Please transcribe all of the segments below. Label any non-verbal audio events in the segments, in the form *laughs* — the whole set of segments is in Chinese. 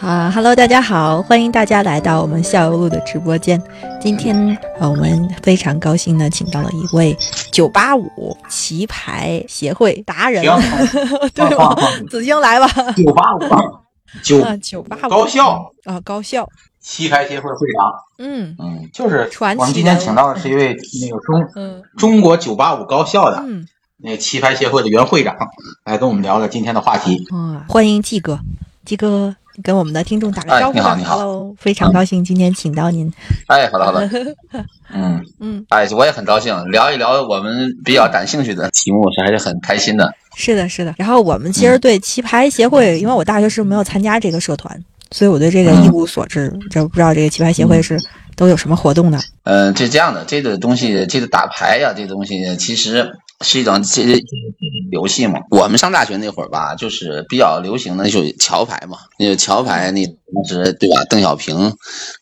啊哈喽，大家好，欢迎大家来到我们校友录的直播间。今天呃，我们非常高兴呢请到了一位九八五棋牌协会达人，*laughs* 对吗？子星来吧。九八五，*laughs* 九九八五。高校。啊，高校。棋牌协会会长。嗯。嗯，就是传奇我们今天请到的是一位那个中嗯。中国九八五高校的嗯。那棋牌协会的原会长，来跟我们聊聊今天的话题。啊，欢迎季哥，季哥跟我们的听众打个哎招呼吧。你好你好非常高兴今天请到您。哎，好的好的，*laughs* 嗯嗯，哎，我也很高兴聊一聊我们比较感兴趣的题目，是还是很开心的。是的，是的。然后我们其实对棋牌协会，因为我大学时候没有参加这个社团，所以我对这个一无所知，就不知道这个棋牌协会是都有什么活动呢。嗯，是这样的，这个东西，这个打牌呀，这个东西其实是一种这这游戏嘛。我们上大学那会儿吧，就是比较流行的就桥牌嘛，那个桥牌那当时对吧？邓小平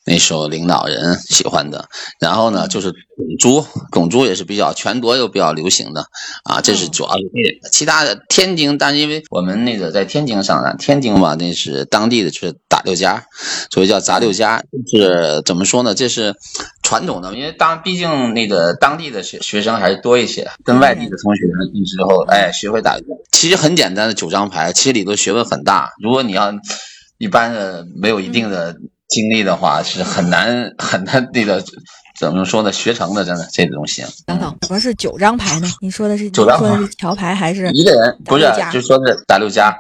那时候领导人喜欢的，然后呢就是拱珠，拱珠也是比较全国又比较流行的啊，这是主要的。其他的天津，但是因为我们那个在天津上的，天津嘛那是当地的就是打六家，所以叫砸六家，就是怎么说呢？这是传统的，因为当毕竟那个当地的学学生还是多一些，跟外地的同学那时候哎学会打，其实很简单的九张牌，其实里头学问很大。如果你要一般的没有一定的经历的话，是很难 *laughs* 很难那个怎么说呢学成的，真的这个东西。等等，什么是九张牌呢？你说的是九张牌桥牌还是一个人不是就说是打六家，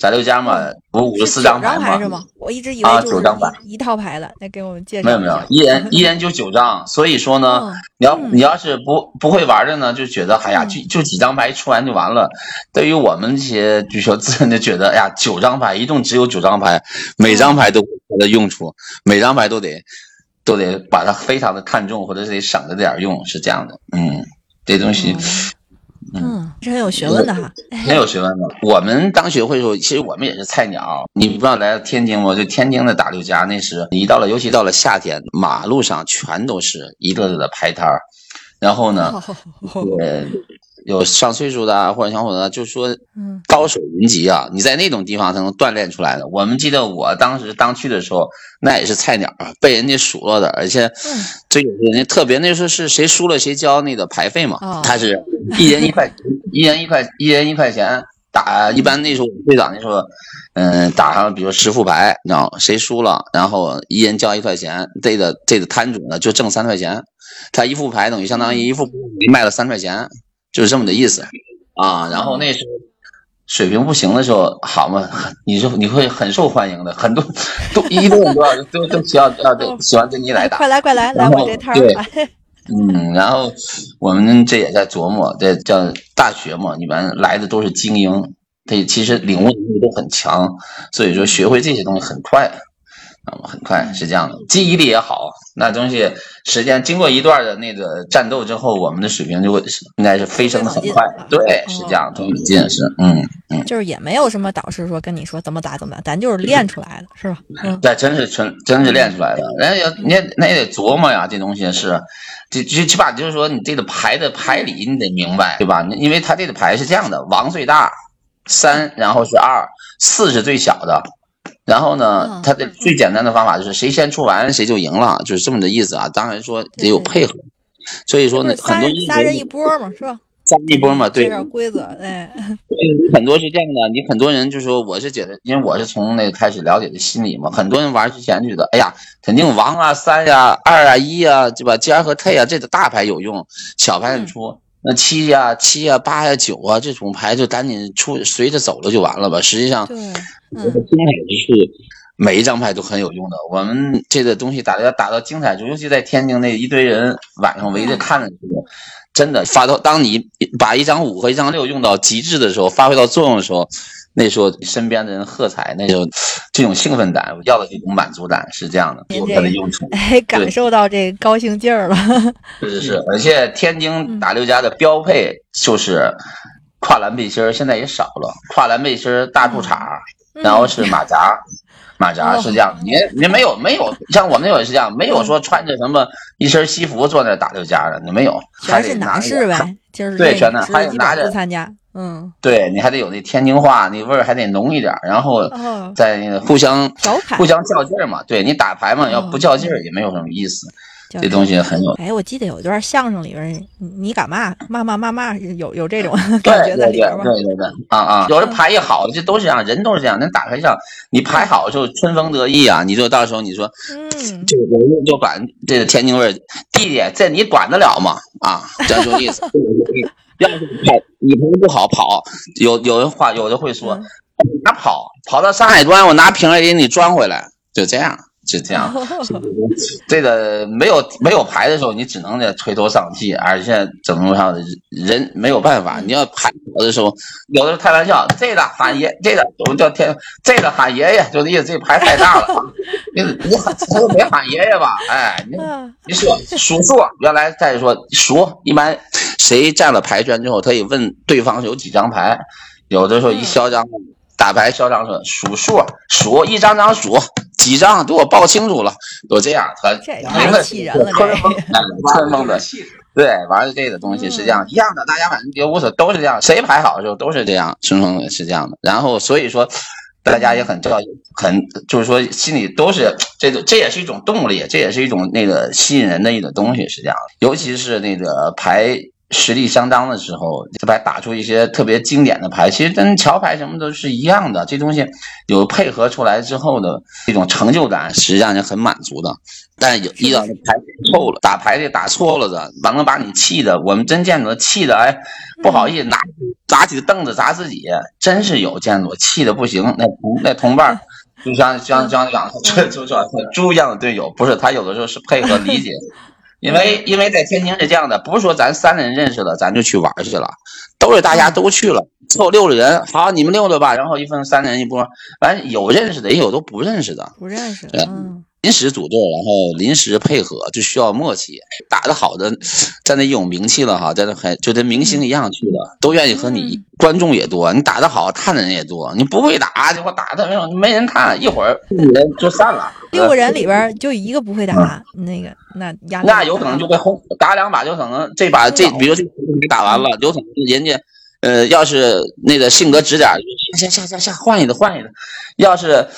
打六家嘛，不五十四张九张嘛是。吗？我一直以为九张牌一一套牌的。来给我们介绍没有没有，一人一人就九张，所以说呢，嗯你要嗯你要是不不会玩的呢，就觉得哎呀，嗯就就几张牌出完就完了。对于我们这些就说自然就觉得，哎呀，九张牌一共只有九张牌，每张牌都有它的用处，每张牌都得都得把它非常的看重，或者是得省着点儿用，是这样的。嗯，这东西嗯，是很有学问的哈。很有学问的。我们刚学会的时候，其实我们也是菜鸟。你不知道来天津吗？就天津的打六家，那时一到了，尤其到了夏天，马路上全都是一个个的排摊儿。然后呢，呃，有上岁数的啊或者小伙子，就说嗯高手云集啊，你在那种地方才能锻炼出来的。我们记得我当时当去的时候，那也是菜鸟啊，被人家数落的，而且嗯这个人家特别那时候是谁输了谁交那个牌费嘛，哦他是一人一块，一人一块，一人一块钱打。一般那时候我们队长那时候，嗯，打上比如十副牌，你知道谁输了，然后一人交一块钱，这个这个摊主呢就挣三块钱，他一副牌等于相当于一副牌卖了三块钱，就是这么的意思啊。然后那时候。水平不行的时候，好嘛，你就你会很受欢迎的，很多都一堆人都要都都需要要对喜欢跟你来打，快来快来，来我这摊儿对来。嗯，然后我们这也在琢磨，这叫大学嘛，你们来的都是精英，这其实领悟能力都很强，所以说学会这些东西很快，啊，很快是这样的，记忆力也好，那东西时间经过一段的那个战斗之后，我们的水平就会应该是飞升的很快，对，是这样，同比劲是，嗯嗯，就是也没有什么导师说跟你说怎么打怎么打，咱就是练出来的，是吧？嗯对真是纯真是练出来的，人家也你也那也得琢磨呀，这东西是，这这起码就是说你这个牌的牌理你得明白，对吧？因为他这个牌是这样的，王最大，三然后是二，四是最小的。然后呢嗯，它的最简单的方法就是谁先出完谁就赢了，就是这么的意思啊。当然说得有配合，所以说呢，很多人仨人一波嘛，是吧？三一波嘛，对规则，哎，*laughs* 很多是这样的，你很多人就说我是觉得，因为我是从那个开始了解的心理嘛，很多人玩之前觉得，哎呀，肯定王啊、三呀、二啊、一啊，对吧尖和 T 啊，这个大牌有用，小牌很出。那七呀、七呀、八呀、九啊这种牌就赶紧出，随着走了就完了吧。实际上，嗯精彩之处，每一张牌都很有用的。我们这个东西打要打到精彩处，尤其在天津那一堆人晚上围着看的时候，真的发到当你把一张五和一张六用到极致的时候，发挥到作用的时候，那时候身边的人喝彩，那时候这种兴奋感，我要的这种满足感是这样的，我它的用处。哎，感受到这高兴劲儿了。*laughs* 是是是，而且天津打六家的标配就是跨栏背心儿，现在也少了。跨栏背心儿、大裤衩，然后是马甲。马甲是这样，你你没有没有像我们那会是这样，没有说穿着什么一身西服坐那打六家的，你没有，还是男士呗，就是对，全的，还得拿着参加，嗯，对你还得有那天津话，那味儿还得浓一点，然后在那个互相互相较劲儿嘛，对你打牌嘛，要不较劲儿也没有什么意思。这东西很有哎，我记得有一段相声里边，你敢骂骂骂骂骂，有有这种 *laughs* 感觉在里边吗？对对对，啊啊，有的牌一好，这都是这样，人都是这样。能打开上，你牌好就春风得意啊！你就到时候你说，嗯，这我们就管这个天津味弟弟，这你管得了吗？啊，这样就意思。*laughs* 要是牌你牌不好跑，有有的话有的会说，哪跑跑到山海关，我拿瓶儿给你装回来，就这样。是这样，*laughs* 这个没有没有牌的时候，你只能呢垂头丧气，而且整路上的人没有办法。你要牌好的时候，有的时候开玩笑，这个喊爷，这个我们叫天，这个喊爷爷，就意思这牌太大了。你你喊没喊爷爷吧？哎，你你说数数，原来再说数，一般谁占了牌圈之后，他也问对方有几张牌，有的时候一嚣张，打牌嚣张说数数，数一张张数。几张给我报清楚了，都这样，他太气人了，春风，春风的，对，完了这个东西是这样一样的，大家反正也无所都是这样，谁牌好的时候都是这样，春风是这样的。然后所以说，大家也很知道，很就是说心里都是这个，这也是一种动力，这也是一种那个吸引人的一种东西，是这样的。尤其是那个牌。实力相当的时候，这牌打出一些特别经典的牌，其实跟桥牌什么都是一样的。这东西有配合出来之后的一种成就感，是让人很满足的。但有遇到那牌错了，打牌的打错了的，完了把你气的，我们真见着气的，哎，不好意思，拿拿起凳子砸自己，真是有见过气的不行。那同那同伴就像像像讲，这就像猪一样的队友，不是他有的时候是配合理解。因为因为在天津是这样的，不是说咱三人认识了，咱就去玩去了，都是大家都去了，凑六个人，好，你们六个吧，然后一分三人一波，反正有认识的，也有都不认识的，不认识，嗯。临时组队，然后临时配合，就需要默契。打得好的，在那有名气了哈，在那很就跟明星一样去了，都愿意和你。观众也多，你打得好，看的人也多。你不会打，结果打的没有没人看，一会儿人就散了。六个人里边就一个不会打，那个那压那有可能就被轰，打两把就可能这把这，比如这打完了，有可能人家呃，要是那个性格直点，下下下下换一个换一个，要是。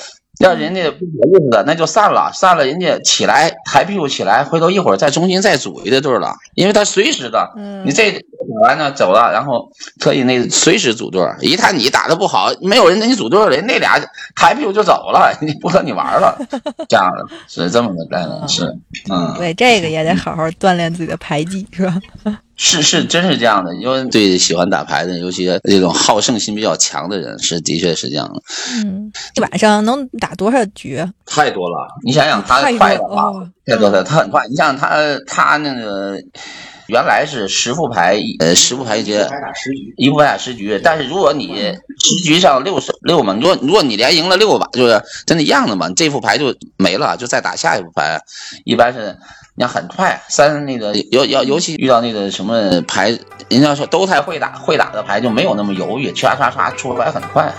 要人家不好意思的，那就散了，散了，人家起来抬屁股起来，回头一会儿再重新再组一个队了，因为他随时的，你这打完呢走了，然后可以那随时组队，一看你打的不好，没有人跟你组队了，那俩抬屁股就走了，*laughs* 你不和你玩了，这样的是这么个概念，是，嗯，对，这个也得好好锻炼自己的牌技，是吧？是是，真是这样的，因为对喜欢打牌的，尤其这种好胜心比较强的人，是的确是这样的。嗯，一晚上能打多少局？太多了，你想想他快的话，太多了，他很快。你想想他他那个原来是十副牌，呃，十副牌一局，一副牌打十局。但是如果你十局上六十六嘛，如果如果你连赢了六把，就是真的一样的嘛，这副牌就没了，就再打下一副牌。一般是。你要很快，三那个尤尤尤其遇到那个什么牌，人家说都太会打，会打的牌就没有那么犹豫，唰唰唰出牌很快。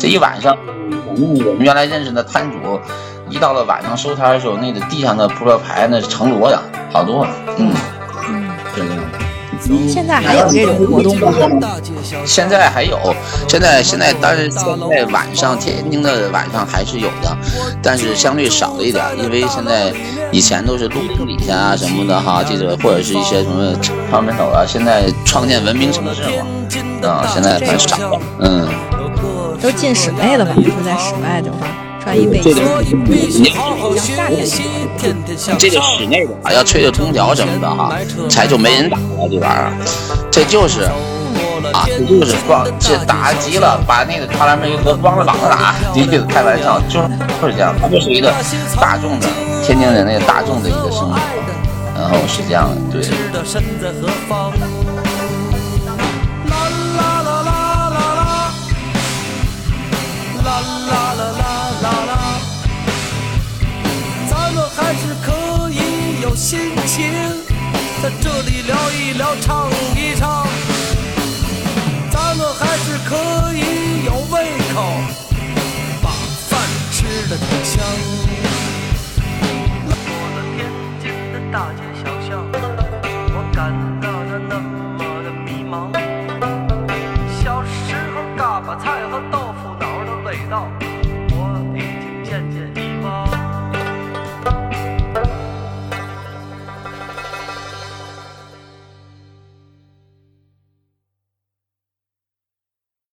这一晚上，我们原来认识的摊主，一到了晚上收摊的时候，那个地上的扑克牌那是成摞的，好多。嗯嗯，对对。现在还有这种活动吗？*laughs* 现在还有，现在现在，但是现在晚上天津的晚上还是有的，但是相对少了一点，因为现在以前都是路底下啊什么的哈，这个或者是一些什么旁门口啊，现在创建文明城市嘛，啊，现在很少，嗯，都进室内了吧？住在室外的话。这个这个室内的啊，要吹着空调什么的哈，才就没人打了这玩意儿。这就是啊，这就是光这打急了，把那个跨栏门一合，光着膀子打，*laughs* 第一次开玩笑，就是就是这样，它就是一个大众的天津人那个大众的一个声音，然后是这样的，对。啦啦啦啦啦啦，啦啦啦啦啦啦，心情，在这里聊一聊，唱一唱，咱们还是可以有胃口，把饭吃的挺香。